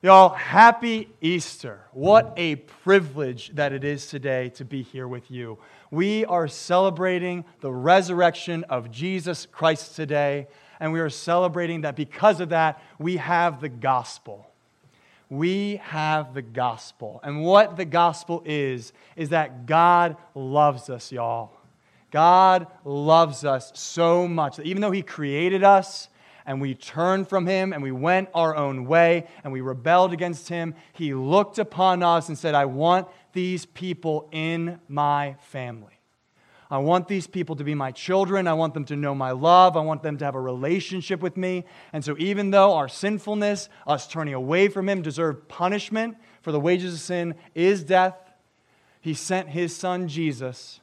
Y'all, happy Easter. What a privilege that it is today to be here with you. We are celebrating the resurrection of Jesus Christ today, and we are celebrating that because of that, we have the gospel. We have the gospel. And what the gospel is, is that God loves us, y'all. God loves us so much that even though He created us, and we turned from him and we went our own way and we rebelled against him, he looked upon us and said, I want these people in my family. I want these people to be my children. I want them to know my love. I want them to have a relationship with me. And so, even though our sinfulness, us turning away from Him, deserved punishment, for the wages of sin is death, He sent His Son Jesus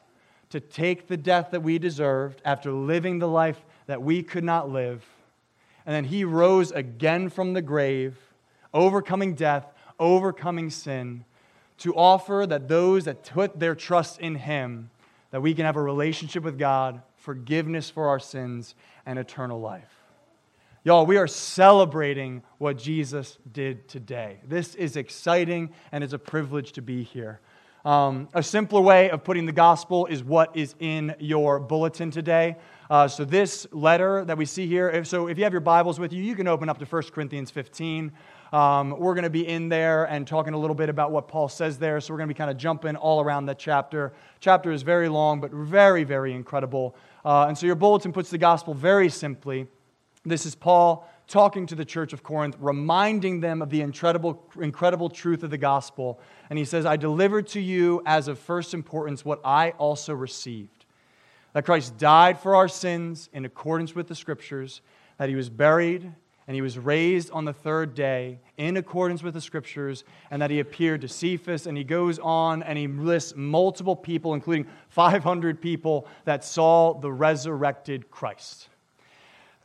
to take the death that we deserved after living the life that we could not live and then he rose again from the grave, overcoming death, overcoming sin, to offer that those that put their trust in him, that we can have a relationship with God, forgiveness for our sins, and eternal life. Y'all, we are celebrating what Jesus did today. This is exciting and it's a privilege to be here. Um, a simpler way of putting the gospel is what is in your bulletin today. Uh, so, this letter that we see here, if, so if you have your Bibles with you, you can open up to 1 Corinthians 15. Um, we're going to be in there and talking a little bit about what Paul says there. So, we're going to be kind of jumping all around that chapter. Chapter is very long, but very, very incredible. Uh, and so, your bulletin puts the gospel very simply. This is Paul talking to the church of Corinth, reminding them of the incredible, incredible truth of the gospel. And he says, I delivered to you as of first importance what I also received that Christ died for our sins in accordance with the Scriptures, that he was buried and he was raised on the third day in accordance with the Scriptures, and that he appeared to Cephas. And he goes on and he lists multiple people, including 500 people, that saw the resurrected Christ.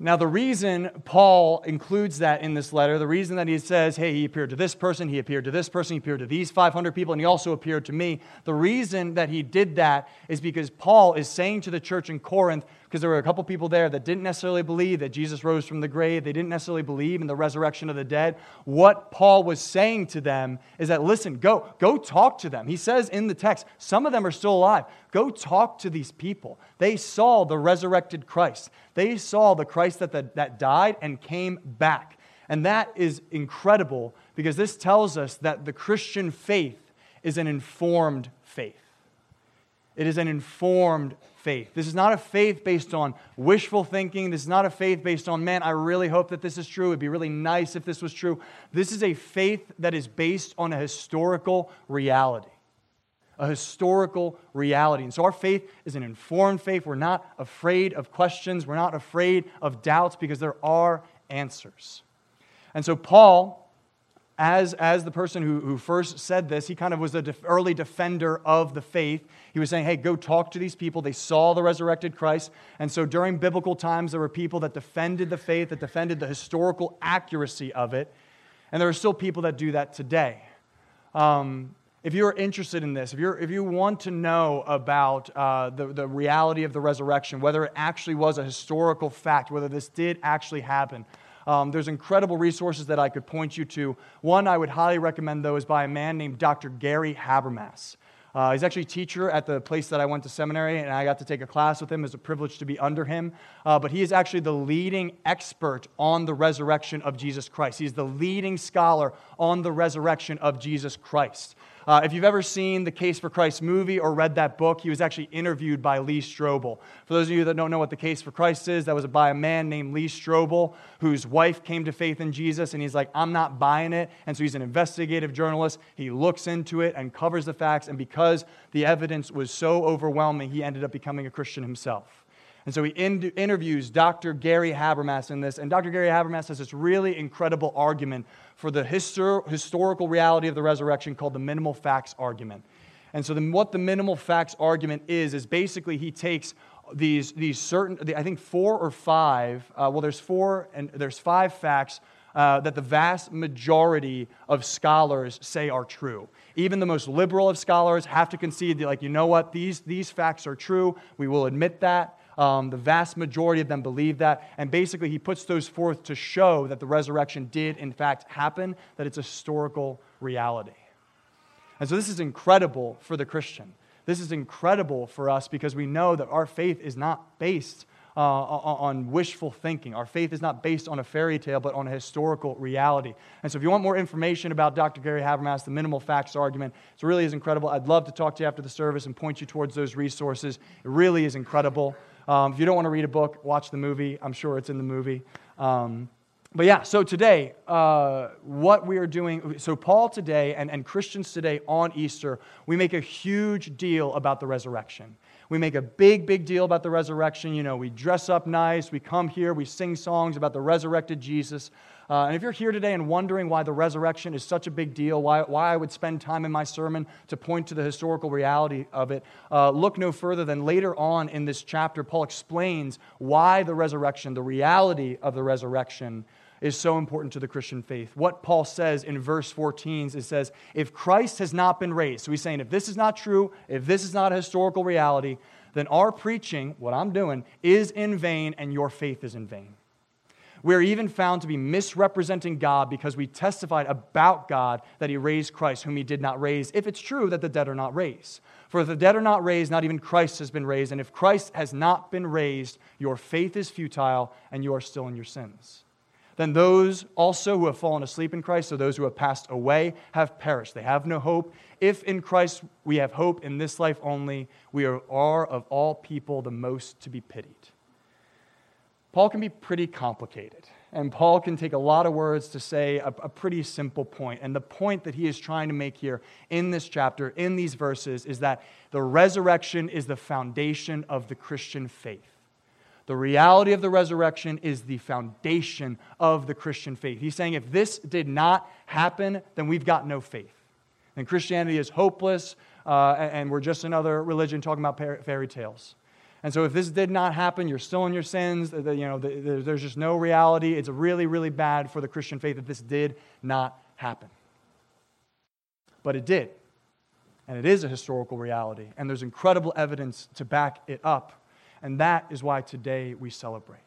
Now, the reason Paul includes that in this letter, the reason that he says, hey, he appeared to this person, he appeared to this person, he appeared to these 500 people, and he also appeared to me, the reason that he did that is because Paul is saying to the church in Corinth, because there were a couple people there that didn't necessarily believe that Jesus rose from the grave. They didn't necessarily believe in the resurrection of the dead. What Paul was saying to them is that, listen, go, go talk to them. He says in the text, some of them are still alive. Go talk to these people. They saw the resurrected Christ, they saw the Christ that, that, died and came back. And that is incredible because this tells us that the Christian faith is an informed faith. It is an informed faith. This is not a faith based on wishful thinking. This is not a faith based on, man, I really hope that this is true. It'd be really nice if this was true. This is a faith that is based on a historical reality. A historical reality. And so our faith is an informed faith. We're not afraid of questions, we're not afraid of doubts because there are answers. And so Paul as, as the person who, who first said this, he kind of was the def- early defender of the faith. He was saying, hey, go talk to these people. They saw the resurrected Christ. And so during biblical times, there were people that defended the faith, that defended the historical accuracy of it. And there are still people that do that today. Um, if you're interested in this, if, you're, if you want to know about uh, the, the reality of the resurrection, whether it actually was a historical fact, whether this did actually happen, um, there's incredible resources that I could point you to. One I would highly recommend, though, is by a man named Dr. Gary Habermas. Uh, he's actually a teacher at the place that I went to seminary, and I got to take a class with him. It was a privilege to be under him. Uh, but he is actually the leading expert on the resurrection of Jesus Christ. He's the leading scholar on the resurrection of Jesus Christ. Uh, if you've ever seen the Case for Christ movie or read that book, he was actually interviewed by Lee Strobel. For those of you that don't know what the Case for Christ is, that was by a man named Lee Strobel, whose wife came to faith in Jesus, and he's like, I'm not buying it. And so he's an investigative journalist. He looks into it and covers the facts, and because the evidence was so overwhelming, he ended up becoming a Christian himself. And so he in- interviews Dr. Gary Habermas in this, and Dr. Gary Habermas has this really incredible argument for the histor- historical reality of the resurrection called the minimal facts argument. And so, what the minimal facts argument is, is basically he takes these, these certain, I think four or five, uh, well, there's four and there's five facts uh, that the vast majority of scholars say are true. Even the most liberal of scholars have to concede that, like, you know what, these, these facts are true. We will admit that. Um, the vast majority of them believe that. And basically, he puts those forth to show that the resurrection did, in fact, happen, that it's a historical reality. And so, this is incredible for the Christian. This is incredible for us because we know that our faith is not based uh, on wishful thinking. Our faith is not based on a fairy tale, but on a historical reality. And so, if you want more information about Dr. Gary Habermas, the minimal facts argument, it really is incredible. I'd love to talk to you after the service and point you towards those resources. It really is incredible. Um, if you don't want to read a book, watch the movie. I'm sure it's in the movie. Um, but yeah, so today, uh, what we are doing, so Paul today and, and Christians today on Easter, we make a huge deal about the resurrection. We make a big, big deal about the resurrection. You know, we dress up nice, we come here, we sing songs about the resurrected Jesus. Uh, and if you're here today and wondering why the resurrection is such a big deal, why, why I would spend time in my sermon to point to the historical reality of it, uh, look no further than later on in this chapter, Paul explains why the resurrection, the reality of the resurrection, is so important to the Christian faith. What Paul says in verse 14 is it says, if Christ has not been raised, so he's saying, if this is not true, if this is not a historical reality, then our preaching, what I'm doing, is in vain and your faith is in vain. We're even found to be misrepresenting God because we testified about God that he raised Christ, whom he did not raise, if it's true that the dead are not raised. For if the dead are not raised, not even Christ has been raised. And if Christ has not been raised, your faith is futile and you are still in your sins then those also who have fallen asleep in Christ, so those who have passed away, have perished. They have no hope. If in Christ we have hope in this life only, we are, of all people the most to be pitied. Paul can be pretty complicated, and Paul can take a lot of words to say a, a pretty simple point. And the point that he is trying to make here in this chapter, in these verses, is that the resurrection is the foundation of the Christian faith. The reality of the resurrection is the foundation of the Christian faith. He's saying if this did not happen, then we've got no faith. And Christianity is hopeless, uh, and we're just another religion talking about fairy tales. And so, if this did not happen, you're still in your sins. You know, there's just no reality. It's really, really bad for the Christian faith that this did not happen. But it did. And it is a historical reality. And there's incredible evidence to back it up. And that is why today we celebrate.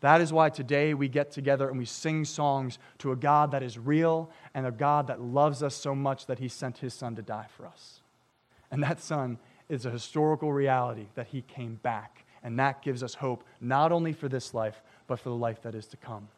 That is why today we get together and we sing songs to a God that is real and a God that loves us so much that he sent his son to die for us. And that son is a historical reality that he came back. And that gives us hope, not only for this life, but for the life that is to come.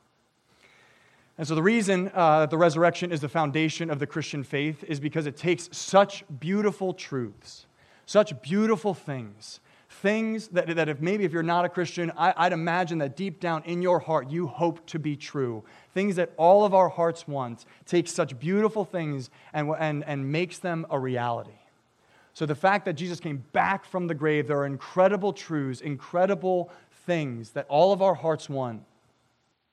And so, the reason uh, that the resurrection is the foundation of the Christian faith is because it takes such beautiful truths, such beautiful things things that, that if maybe if you're not a Christian, I, I'd imagine that deep down in your heart you hope to be true. Things that all of our hearts want takes such beautiful things and, and, and makes them a reality. So the fact that Jesus came back from the grave, there are incredible truths, incredible things that all of our hearts want.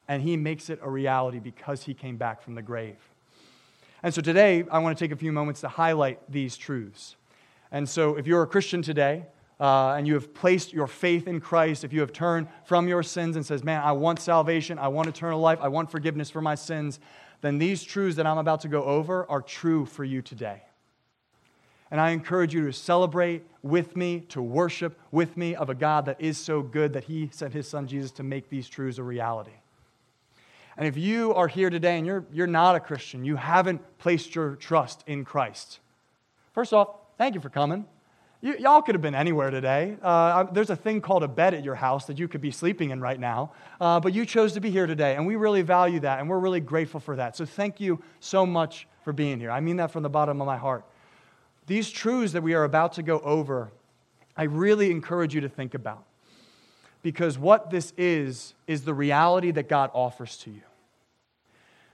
And he makes it a reality because he came back from the grave. And so today, I want to take a few moments to highlight these truths. And so, if you're a Christian today, uh, and you have placed your faith in Christ, if you have turned from your sins and says, "Man, I want salvation, I want eternal life, I want forgiveness for my sins," then these truths that I'm about to go over are true for you today. And I encourage you to celebrate with me, to worship with me of a God that is so good that He sent His Son Jesus to make these truths a reality. And if you are here today and you're, you're not a Christian, you haven't placed your trust in Christ, first off, thank you for coming. You, y'all could have been anywhere today. Uh, there's a thing called a bed at your house that you could be sleeping in right now, uh, but you chose to be here today, and we really value that, and we're really grateful for that. So thank you so much for being here. I mean that from the bottom of my heart. These truths that we are about to go over, I really encourage you to think about. Because what this is, is the reality that God offers to you.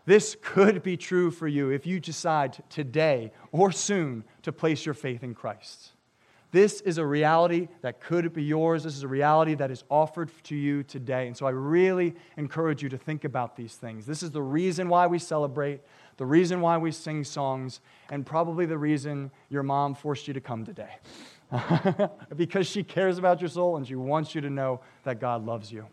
This could be true for you if you decide today or soon to place your faith in Christ. This is a reality that could be yours. This is a reality that is offered to you today. And so I really encourage you to think about these things. This is the reason why we celebrate, the reason why we sing songs, and probably the reason your mom forced you to come today. because she cares about your soul and she wants you to know that God loves you.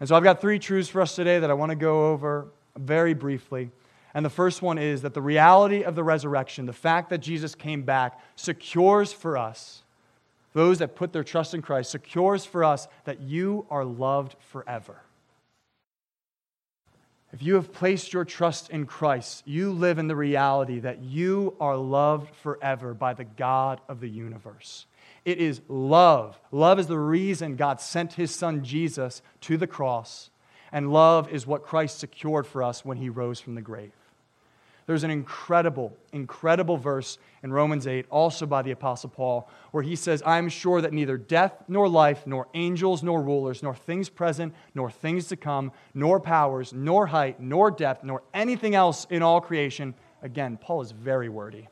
And so I've got three truths for us today that I want to go over very briefly. And the first one is that the reality of the resurrection, the fact that Jesus came back, secures for us those that put their trust in Christ, secures for us that you are loved forever. If you have placed your trust in Christ, you live in the reality that you are loved forever by the God of the universe. It is love. Love is the reason God sent his son Jesus to the cross, and love is what Christ secured for us when he rose from the grave. There's an incredible, incredible verse in Romans 8, also by the Apostle Paul, where he says, I am sure that neither death nor life, nor angels nor rulers, nor things present, nor things to come, nor powers, nor height, nor depth, nor anything else in all creation. Again, Paul is very wordy.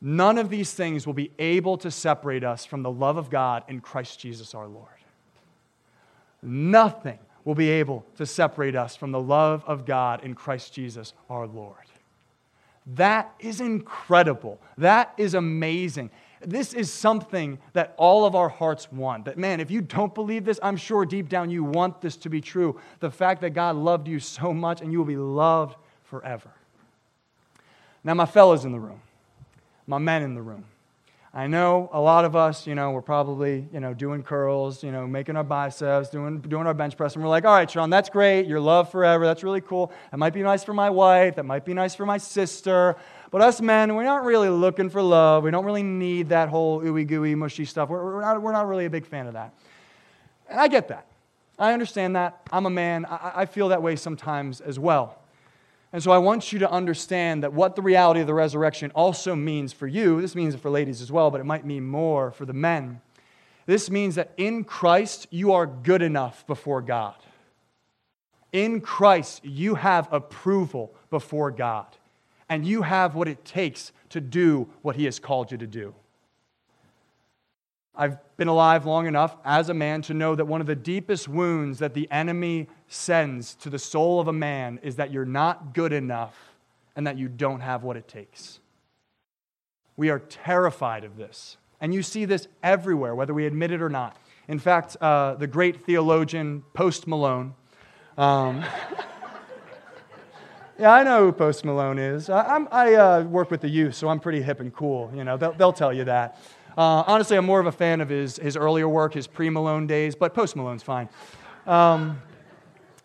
None of these things will be able to separate us from the love of God in Christ Jesus our Lord. Nothing will be able to separate us from the love of God in Christ Jesus our Lord. That is incredible. That is amazing. This is something that all of our hearts want. That, man, if you don't believe this, I'm sure deep down you want this to be true. The fact that God loved you so much and you will be loved forever. Now, my fellows in the room, my men in the room, I know a lot of us, you know, we're probably, you know, doing curls, you know, making our biceps, doing, doing our bench press, and we're like, all right, Sean, that's great. Your love forever. That's really cool. That might be nice for my wife. That might be nice for my sister. But us men, we're not really looking for love. We don't really need that whole ooey gooey, mushy stuff. We're, we're, not, we're not really a big fan of that. And I get that. I understand that. I'm a man. I, I feel that way sometimes as well. And so I want you to understand that what the reality of the resurrection also means for you, this means it for ladies as well, but it might mean more for the men. This means that in Christ, you are good enough before God. In Christ, you have approval before God, and you have what it takes to do what He has called you to do. I've been alive long enough as a man to know that one of the deepest wounds that the enemy sends to the soul of a man is that you're not good enough and that you don't have what it takes. We are terrified of this. And you see this everywhere, whether we admit it or not. In fact, uh, the great theologian Post Malone. Um, yeah, I know who Post Malone is. I, I uh, work with the youth, so I'm pretty hip and cool. You know, they'll, they'll tell you that. Uh, honestly, I'm more of a fan of his, his earlier work, his pre Malone days, but post Malone's fine. Um,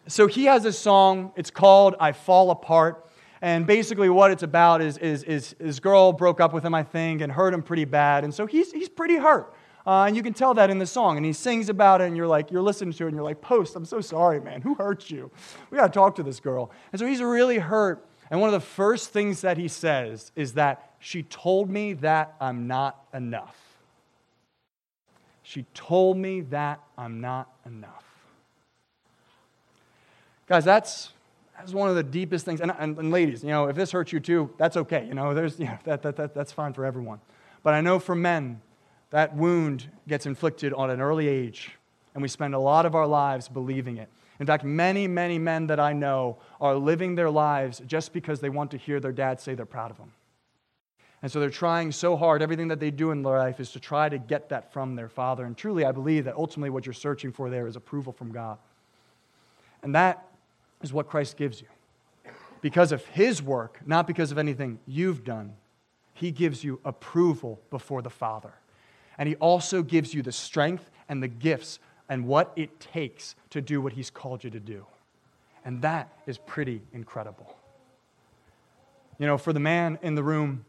so he has this song, it's called I Fall Apart. And basically, what it's about is, is, is his girl broke up with him, I think, and hurt him pretty bad. And so he's, he's pretty hurt. Uh, and you can tell that in the song. And he sings about it, and you're like, you're listening to it, and you're like, Post, I'm so sorry, man. Who hurt you? We got to talk to this girl. And so he's really hurt. And one of the first things that he says is that she told me that I'm not enough. She told me that I'm not enough. Guys, that's, that's one of the deepest things. And, and, and, ladies, you know, if this hurts you too, that's okay. You know, there's, you know that, that, that, that's fine for everyone. But I know for men, that wound gets inflicted on an early age, and we spend a lot of our lives believing it. In fact, many, many men that I know are living their lives just because they want to hear their dad say they're proud of them. And so they're trying so hard. Everything that they do in their life is to try to get that from their father. And truly, I believe that ultimately what you're searching for there is approval from God. And that is what Christ gives you. Because of his work, not because of anything you've done, he gives you approval before the Father. And he also gives you the strength and the gifts and what it takes to do what he's called you to do. And that is pretty incredible. You know, for the man in the room,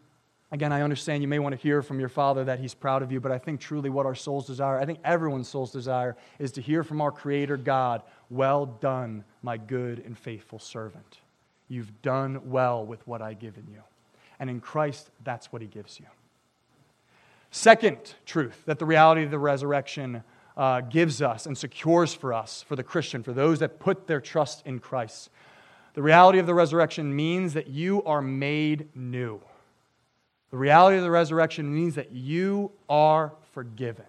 Again, I understand you may want to hear from your father that he's proud of you, but I think truly what our souls desire, I think everyone's soul's desire, is to hear from our Creator God, Well done, my good and faithful servant. You've done well with what I've given you. And in Christ, that's what he gives you. Second truth that the reality of the resurrection uh, gives us and secures for us, for the Christian, for those that put their trust in Christ. The reality of the resurrection means that you are made new. The reality of the resurrection means that you are forgiven.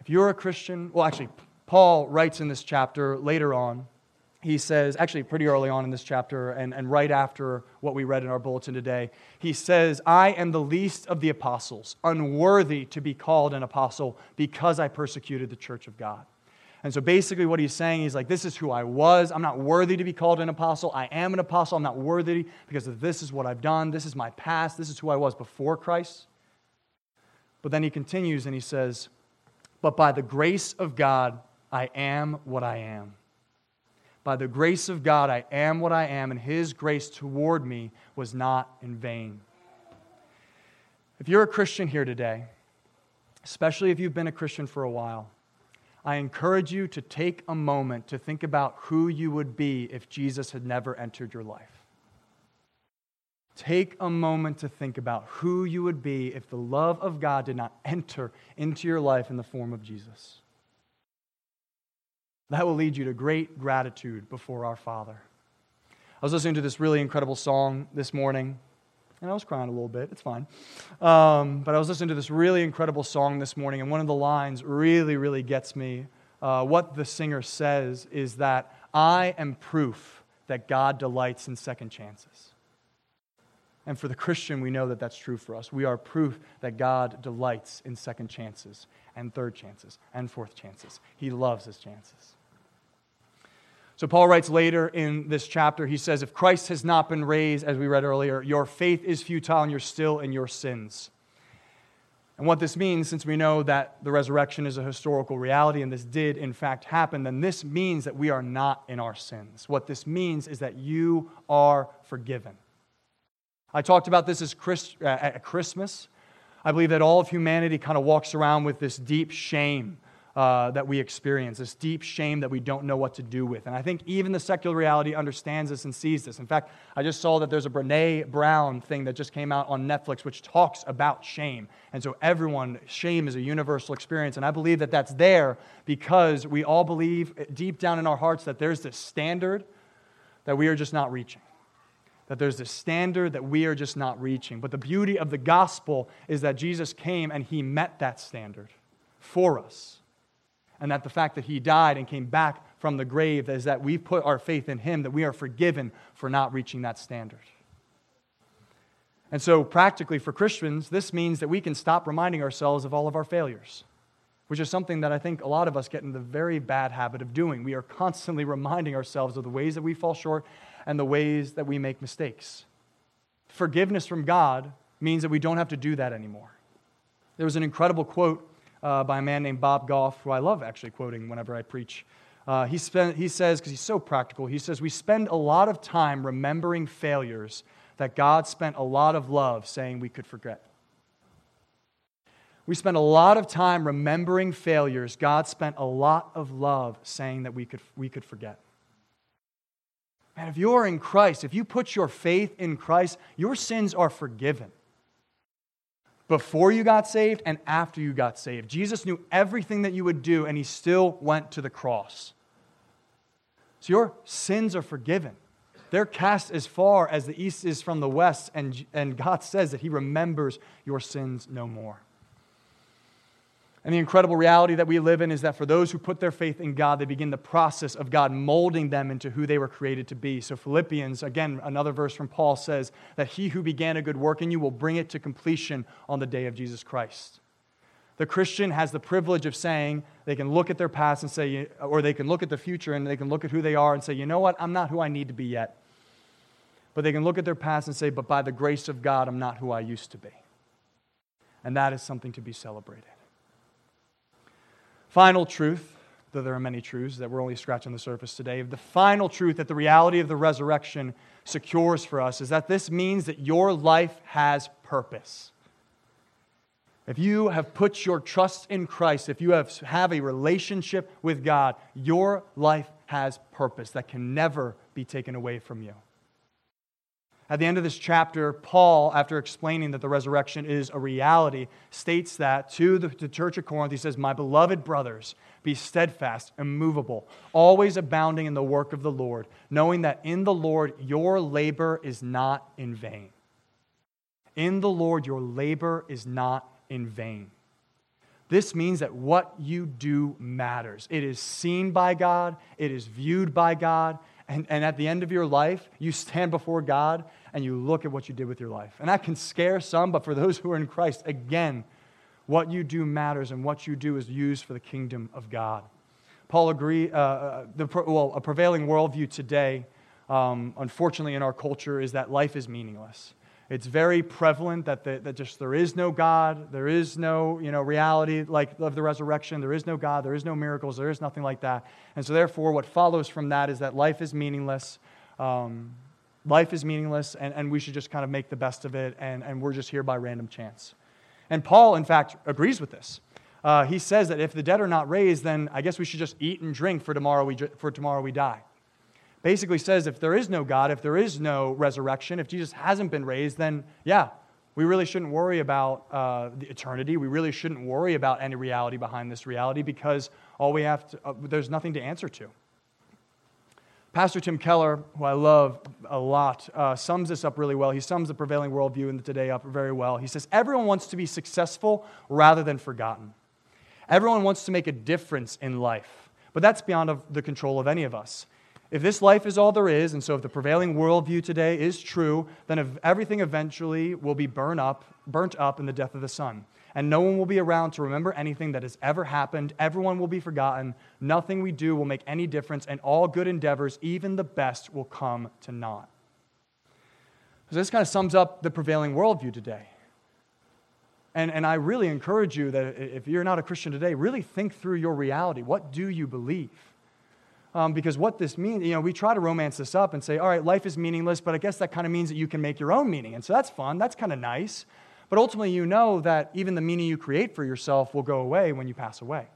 If you're a Christian, well, actually, Paul writes in this chapter later on, he says, actually, pretty early on in this chapter, and, and right after what we read in our bulletin today, he says, I am the least of the apostles, unworthy to be called an apostle because I persecuted the church of God. And so basically, what he's saying, he's like, This is who I was. I'm not worthy to be called an apostle. I am an apostle. I'm not worthy because of this is what I've done. This is my past. This is who I was before Christ. But then he continues and he says, But by the grace of God, I am what I am. By the grace of God, I am what I am, and his grace toward me was not in vain. If you're a Christian here today, especially if you've been a Christian for a while, I encourage you to take a moment to think about who you would be if Jesus had never entered your life. Take a moment to think about who you would be if the love of God did not enter into your life in the form of Jesus. That will lead you to great gratitude before our Father. I was listening to this really incredible song this morning, and I was crying a little bit. It's fine. Um, but I was listening to this really incredible song this morning, and one of the lines really, really gets me. Uh, what the singer says is that I am proof that God delights in second chances. And for the Christian, we know that that's true for us. We are proof that God delights in second chances and third chances and fourth chances. He loves his chances. So, Paul writes later in this chapter, he says, If Christ has not been raised, as we read earlier, your faith is futile and you're still in your sins. And what this means, since we know that the resurrection is a historical reality and this did in fact happen, then this means that we are not in our sins. What this means is that you are forgiven. I talked about this as Christ, uh, at Christmas. I believe that all of humanity kind of walks around with this deep shame uh, that we experience, this deep shame that we don't know what to do with. And I think even the secular reality understands this and sees this. In fact, I just saw that there's a Brene Brown thing that just came out on Netflix which talks about shame. And so, everyone, shame is a universal experience. And I believe that that's there because we all believe deep down in our hearts that there's this standard that we are just not reaching that there's this standard that we are just not reaching. But the beauty of the gospel is that Jesus came and he met that standard for us. And that the fact that he died and came back from the grave is that we put our faith in him, that we are forgiven for not reaching that standard. And so, practically for Christians, this means that we can stop reminding ourselves of all of our failures, which is something that I think a lot of us get in the very bad habit of doing. We are constantly reminding ourselves of the ways that we fall short and the ways that we make mistakes. Forgiveness from God means that we don't have to do that anymore. There was an incredible quote uh, by a man named Bob Goff, who I love actually quoting whenever I preach. Uh, he, spent, he says, because he's so practical, he says, We spend a lot of time remembering failures that God spent a lot of love saying we could forget. We spend a lot of time remembering failures God spent a lot of love saying that we could, we could forget. Man, if you're in Christ, if you put your faith in Christ, your sins are forgiven. Before you got saved and after you got saved. Jesus knew everything that you would do, and he still went to the cross. So your sins are forgiven. They're cast as far as the east is from the west, and, and God says that he remembers your sins no more. And the incredible reality that we live in is that for those who put their faith in God, they begin the process of God molding them into who they were created to be. So, Philippians, again, another verse from Paul says that he who began a good work in you will bring it to completion on the day of Jesus Christ. The Christian has the privilege of saying they can look at their past and say, or they can look at the future and they can look at who they are and say, you know what, I'm not who I need to be yet. But they can look at their past and say, but by the grace of God, I'm not who I used to be. And that is something to be celebrated. Final truth, though there are many truths that we're only scratching the surface today, the final truth that the reality of the resurrection secures for us is that this means that your life has purpose. If you have put your trust in Christ, if you have, have a relationship with God, your life has purpose that can never be taken away from you. At the end of this chapter, Paul, after explaining that the resurrection is a reality, states that to the, church of Corinth, he says, My beloved brothers, be steadfast, immovable, always abounding in the work of the Lord, knowing that in the Lord your labor is not in vain. In the Lord your labor is not in vain. This means that what you do matters. It is seen by God, it is viewed by God, and, and at the end of your life, you stand before God and you look at what you did with your life. And that can scare some, but for those who are in Christ, again, what you do matters and what you do is used for the kingdom of God. Paul agree, uh, uh well, a prevailing worldview today, um, unfortunately in our culture, is that life is meaningless. It's very prevalent that, the, that just there is no God, there is no you know, reality like of the resurrection, there is no God, there is no miracles, there is nothing like that. And so, therefore, what follows from that is that life is meaningless. Um, life is meaningless, and, and we should just kind of make the best of it, and, and we're just here by random chance. And Paul, in fact, agrees with this. Uh, he says that if the dead are not raised, then I guess we should just eat and drink for tomorrow we, for tomorrow we die basically says if there is no God, if there is no resurrection, if Jesus hasn't been raised, then yeah, we really shouldn't worry about uh, the eternity. We really shouldn't worry about any reality behind this reality because all we have to, uh, there's nothing to answer to. Pastor Tim Keller, who I love a lot, uh, sums this up really well. He sums the prevailing worldview in the today up very well. He says, Everyone wants to be successful rather than forgotten. Everyone wants to make a difference in life, but that's beyond the control of any of us. If this life is all there is, and so if the prevailing worldview today is true, then everything eventually will be burned up, burnt up in the death of the sun. And no one will be around to remember anything that has ever happened. Everyone will be forgotten. Nothing we do will make any difference, and all good endeavors, even the best, will come to naught. So this kind of sums up the prevailing worldview today. And, and I really encourage you that if you're not a Christian today, really think through your reality. What do you believe? Um, because what this means, you know, we try to romance this up and say, all right, life is meaningless, but I guess that kind of means that you can make your own meaning. And so that's fun, that's kind of nice. But ultimately, you know that even the meaning you create for yourself will go away when you pass away.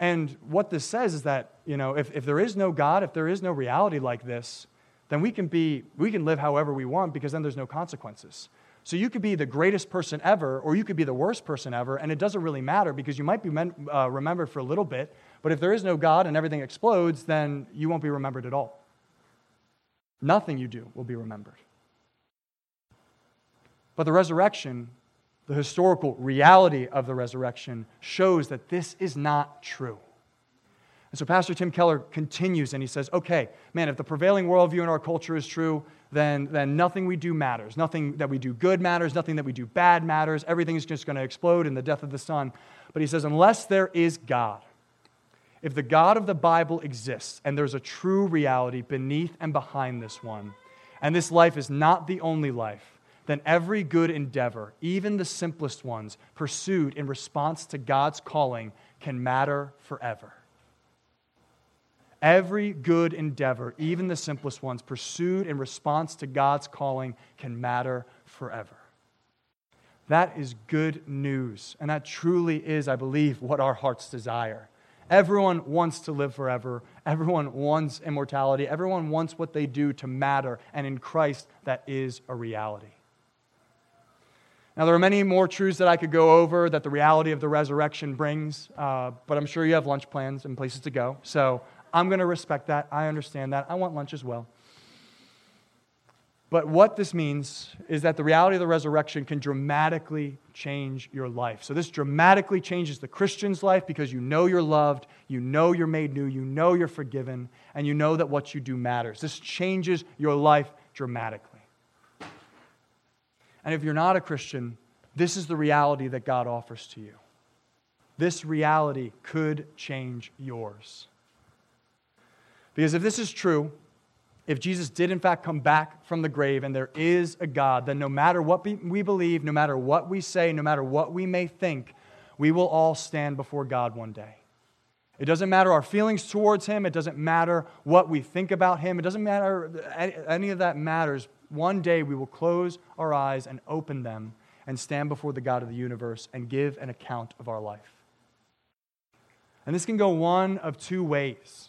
And what this says is that, you know, if, if there is no God, if there is no reality like this, then we can be, we can live however we want because then there's no consequences. So you could be the greatest person ever, or you could be the worst person ever, and it doesn't really matter because you might be uh, remembered for a little bit, but if there is no God and everything explodes, then you won't be remembered at all. Nothing you do will be remembered. But the resurrection, the historical reality of the resurrection, shows that this is not true. And so Pastor Tim Keller continues and he says, okay, man, if the prevailing worldview in our culture is true, then, then nothing we do matters. Nothing that we do good matters. Nothing that we do bad matters. Everything is just going to explode in the death of the sun. But he says, unless there is God, if the God of the Bible exists and there's a true reality beneath and behind this one, and this life is not the only life, then every good endeavor, even the simplest ones, pursued in response to God's calling, can matter forever. Every good endeavor, even the simplest ones, pursued in response to God's calling, can matter forever. That is good news. And that truly is, I believe, what our hearts desire. Everyone wants to live forever. Everyone wants immortality. Everyone wants what they do to matter. And in Christ, that is a reality. Now, there are many more truths that I could go over that the reality of the resurrection brings, uh, but I'm sure you have lunch plans and places to go. So I'm going to respect that. I understand that. I want lunch as well. But what this means is that the reality of the resurrection can dramatically change your life. So, this dramatically changes the Christian's life because you know you're loved, you know you're made new, you know you're forgiven, and you know that what you do matters. This changes your life dramatically. And if you're not a Christian, this is the reality that God offers to you. This reality could change yours. Because if this is true, if Jesus did in fact come back from the grave and there is a God, then no matter what we believe, no matter what we say, no matter what we may think, we will all stand before God one day. It doesn't matter our feelings towards Him, it doesn't matter what we think about Him, it doesn't matter, any of that matters. One day we will close our eyes and open them and stand before the God of the universe and give an account of our life. And this can go one of two ways.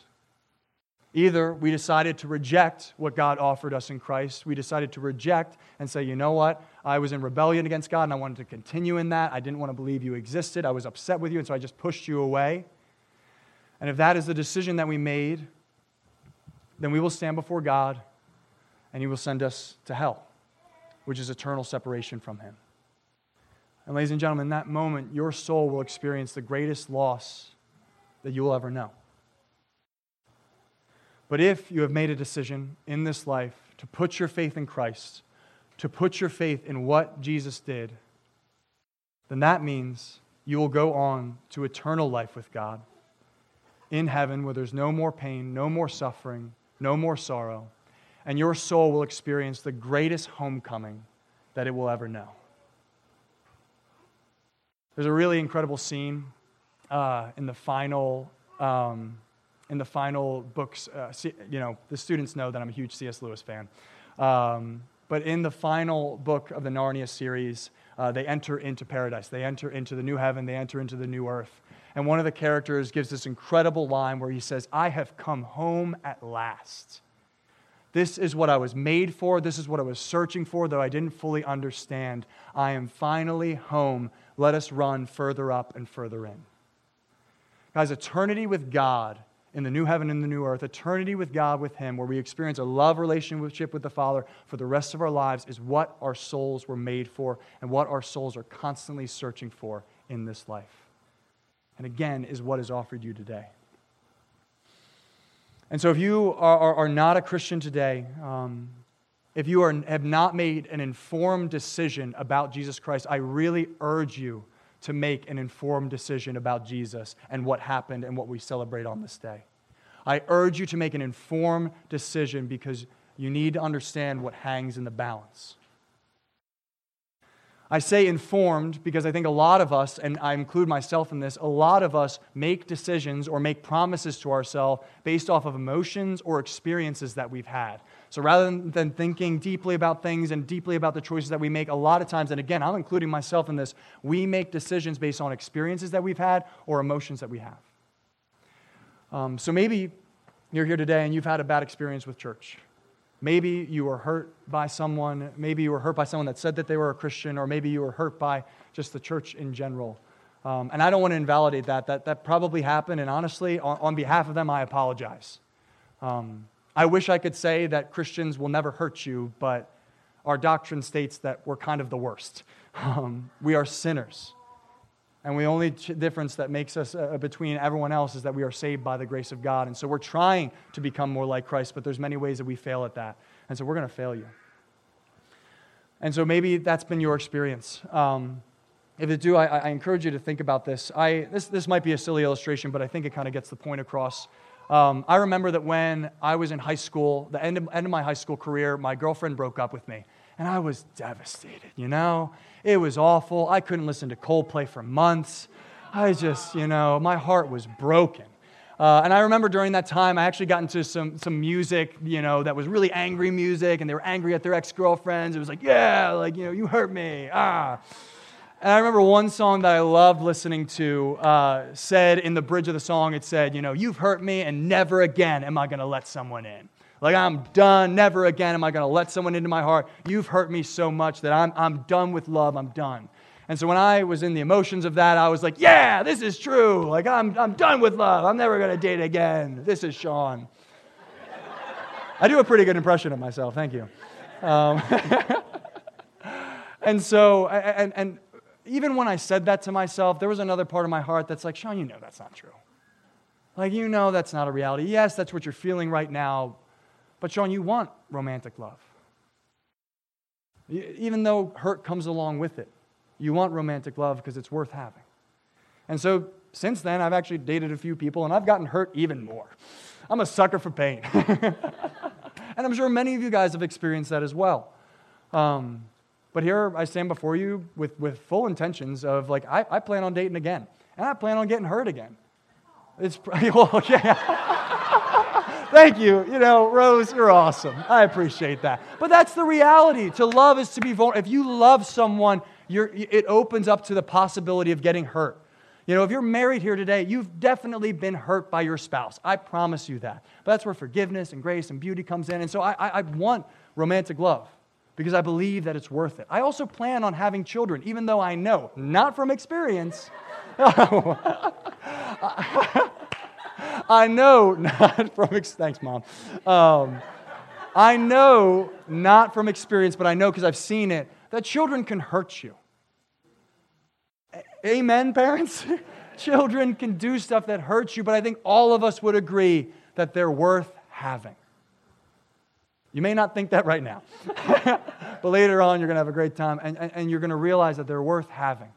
Either we decided to reject what God offered us in Christ. We decided to reject and say, you know what? I was in rebellion against God and I wanted to continue in that. I didn't want to believe you existed. I was upset with you, and so I just pushed you away. And if that is the decision that we made, then we will stand before God and He will send us to hell, which is eternal separation from Him. And, ladies and gentlemen, in that moment, your soul will experience the greatest loss that you will ever know. But if you have made a decision in this life to put your faith in Christ, to put your faith in what Jesus did, then that means you will go on to eternal life with God in heaven where there's no more pain, no more suffering, no more sorrow. And your soul will experience the greatest homecoming that it will ever know. There's a really incredible scene uh, in the final. Um, in the final books, uh, you know, the students know that I'm a huge C.S. Lewis fan. Um, but in the final book of the Narnia series, uh, they enter into paradise. They enter into the new heaven. They enter into the new earth. And one of the characters gives this incredible line where he says, I have come home at last. This is what I was made for. This is what I was searching for, though I didn't fully understand. I am finally home. Let us run further up and further in. Guys, eternity with God in the new heaven and the new earth, eternity with God, with Him, where we experience a love relationship with the Father for the rest of our lives, is what our souls were made for and what our souls are constantly searching for in this life. And again, is what is offered you today. And so, if you are, are, are not a Christian today, um, if you are, have not made an informed decision about Jesus Christ, I really urge you to make an informed decision about Jesus and what happened and what we celebrate on this day. I urge you to make an informed decision because you need to understand what hangs in the balance. I say informed because I think a lot of us, and I include myself in this, a lot of us make decisions or make promises to ourselves based off of emotions or experiences that we've had. So rather than thinking deeply about things and deeply about the choices that we make, a lot of times, and again, I'm including myself in this, we make decisions based on experiences that we've had or emotions that we have. Um, so maybe you're here today and you've had a bad experience with church. Maybe you were hurt by someone. Maybe you were hurt by someone that said that they were a Christian, or maybe you were hurt by just the church in general. Um, and I don't want to invalidate that. That, that probably happened. And honestly, on, on behalf of them, I apologize. Um, I wish I could say that Christians will never hurt you, but our doctrine states that we're kind of the worst. Um, we are sinners. And the only difference that makes us uh, between everyone else is that we are saved by the grace of God. And so we're trying to become more like Christ, but there's many ways that we fail at that. And so we're going to fail you. And so maybe that's been your experience. Um, if it do, I, I, encourage you to think about this. I, this. This might be a silly illustration, but I think it kind of gets the point across. Um, I remember that when I was in high school, the end of, end of my high school career, my girlfriend broke up with me. And I was devastated, you know? It was awful. I couldn't listen to Coldplay for months. I just, you know, my heart was broken. Uh, and I remember during that time, I actually got into some, some music, you know, that was really angry music, and they were angry at their ex girlfriends. It was like, yeah, like, you know, you hurt me. Ah. And I remember one song that I loved listening to uh, said in the bridge of the song, it said, You know, you've hurt me, and never again am I going to let someone in. Like, I'm done. Never again am I going to let someone into my heart. You've hurt me so much that I'm, I'm done with love. I'm done. And so when I was in the emotions of that, I was like, Yeah, this is true. Like, I'm, I'm done with love. I'm never going to date again. This is Sean. I do a pretty good impression of myself. Thank you. Um, and so, and, and even when I said that to myself, there was another part of my heart that's like, Sean, you know that's not true. Like, you know that's not a reality. Yes, that's what you're feeling right now. But, Sean, you want romantic love. Even though hurt comes along with it, you want romantic love because it's worth having. And so, since then, I've actually dated a few people and I've gotten hurt even more. I'm a sucker for pain. and I'm sure many of you guys have experienced that as well. Um, but here I stand before you with, with full intentions of like, I, I plan on dating again. And I plan on getting hurt again. It's, well, yeah. Thank you. You know, Rose, you're awesome. I appreciate that. But that's the reality. To love is to be vulnerable. If you love someone, it opens up to the possibility of getting hurt. You know, if you're married here today, you've definitely been hurt by your spouse. I promise you that. But that's where forgiveness and grace and beauty comes in. And so I, I, I want romantic love because I believe that it's worth it. I also plan on having children, even though I know, not from experience. I know not from thanks, mom. Um, I know not from experience, but I know because I've seen it that children can hurt you. A- Amen, parents. children can do stuff that hurts you, but I think all of us would agree that they're worth having. You may not think that right now, but later on, you're going to have a great time and, and, and you're going to realize that they're worth having.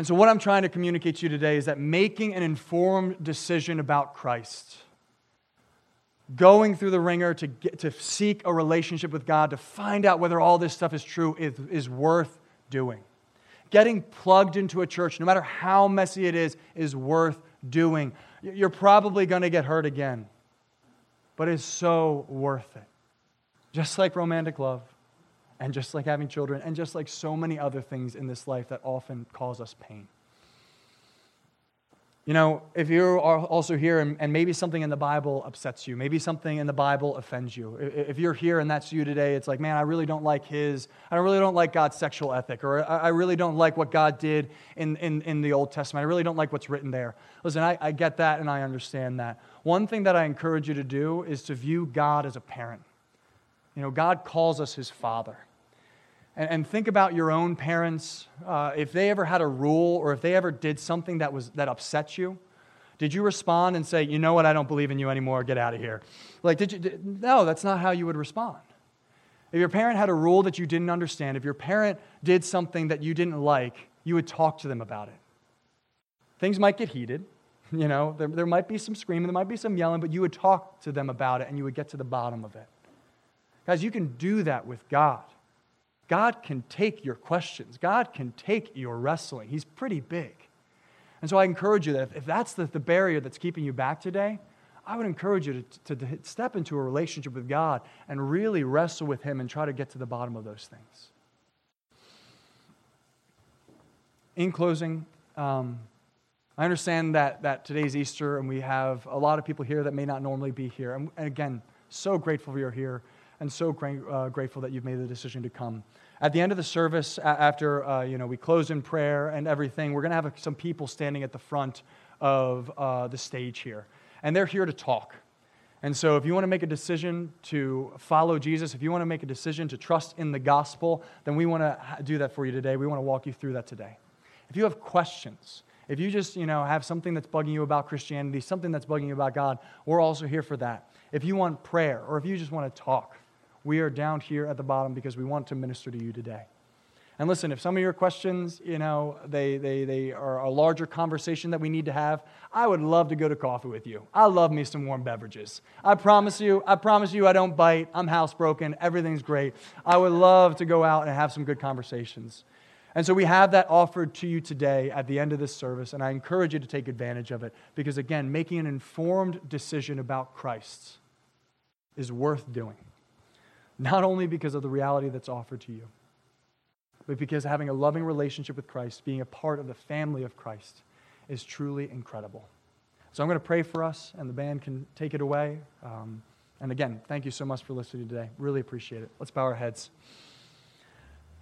And so, what I'm trying to communicate to you today is that making an informed decision about Christ, going through the wringer to, get, to seek a relationship with God, to find out whether all this stuff is true, is, is worth doing. Getting plugged into a church, no matter how messy it is, is worth doing. You're probably going to get hurt again, but it's so worth it. Just like romantic love, and just like having children, and just like so many other things in this life that often cause us pain. You know, if you're also here and, and, maybe something in the Bible upsets you, maybe something in the Bible offends you. If you're here and that's you today, it's like, man, I really don't like his, I really don't like God's sexual ethic, or I really don't like what God did in, in, in the Old Testament. I really don't like what's written there. Listen, I, I get that and I understand that. One thing that I encourage you to do is to view God as a parent. You know, God calls us his father and, and think about your own parents. Uh, if they ever had a rule or if they ever did something that, was, that upset you, did you respond and say, you know what, I don't believe in you anymore, get out of here? Like, did you? Did, no, that's not how you would respond. If your parent had a rule that you didn't understand, if your parent did something that you didn't like, you would talk to them about it. Things might get heated. You know, there, there might be some screaming, there might be some yelling, but you would talk to them about it and you would get to the bottom of it. Guys, you can do that with God. God can take your questions, God can take your wrestling. He's pretty big. And so I encourage you that if, that's the, the barrier that's keeping you back today, I would encourage you to, to, to step into a relationship with God and really wrestle with Him and try to get to the bottom of those things. In closing, um, I understand that, that today's Easter and we have a lot of people here that may not normally be here. And, and again, so grateful you're here and so great, uh, grateful that you've made the decision to come. At the end of the service, after uh, you know, we close in prayer and everything, we're going to have some people standing at the front of uh, the stage here. And they're here to talk. And so, if you want to make a decision to follow Jesus, if you want to make a decision to trust in the gospel, then we want to do that for you today. We want to walk you through that today. If you have questions, if you just you know, have something that's bugging you about Christianity, something that's bugging you about God, we're also here for that. If you want prayer, or if you just want to talk, we are down here at the bottom because we want to minister to you today. And listen, if some of your questions, you know, they, they, they are a larger conversation that we need to have, I would love to go to coffee with you. I love me some warm beverages. I promise you, I promise you I don't bite. I'm housebroken. Everything's great. I would love to go out and have some good conversations. And so we have that offered to you today at the end of this service, and I encourage you to take advantage of it because, again, making an informed decision about Christ is worth doing not only because of the reality that's offered to you, but because having a loving relationship with Christ, being a part of the family of Christ, is truly incredible. So I'm going to pray for us, and the band can take it away. Um, and again, thank you so much for listening today. Really appreciate it. Let's bow our heads.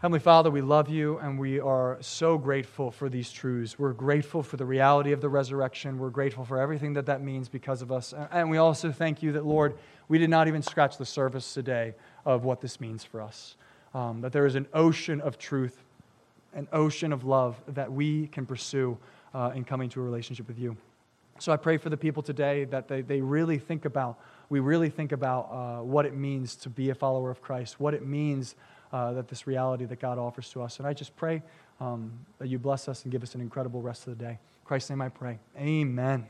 Heavenly Father, we love you and we are so grateful for these truths. We're grateful for the reality of the resurrection. We're grateful for everything that that means because of us. And we also thank you that, Lord, we did not even scratch the surface today of what this means for us. Um, that there is an ocean of truth, an ocean of love that we can pursue uh, in coming to a relationship with you. So I pray for the people today that they, they really think about, we really think about uh, what it means to be a follower of Christ, what it means uh, that this reality that God offers to us. And I just pray um, that you bless us and give us an incredible rest of the day. In Christ's name I pray. Amen.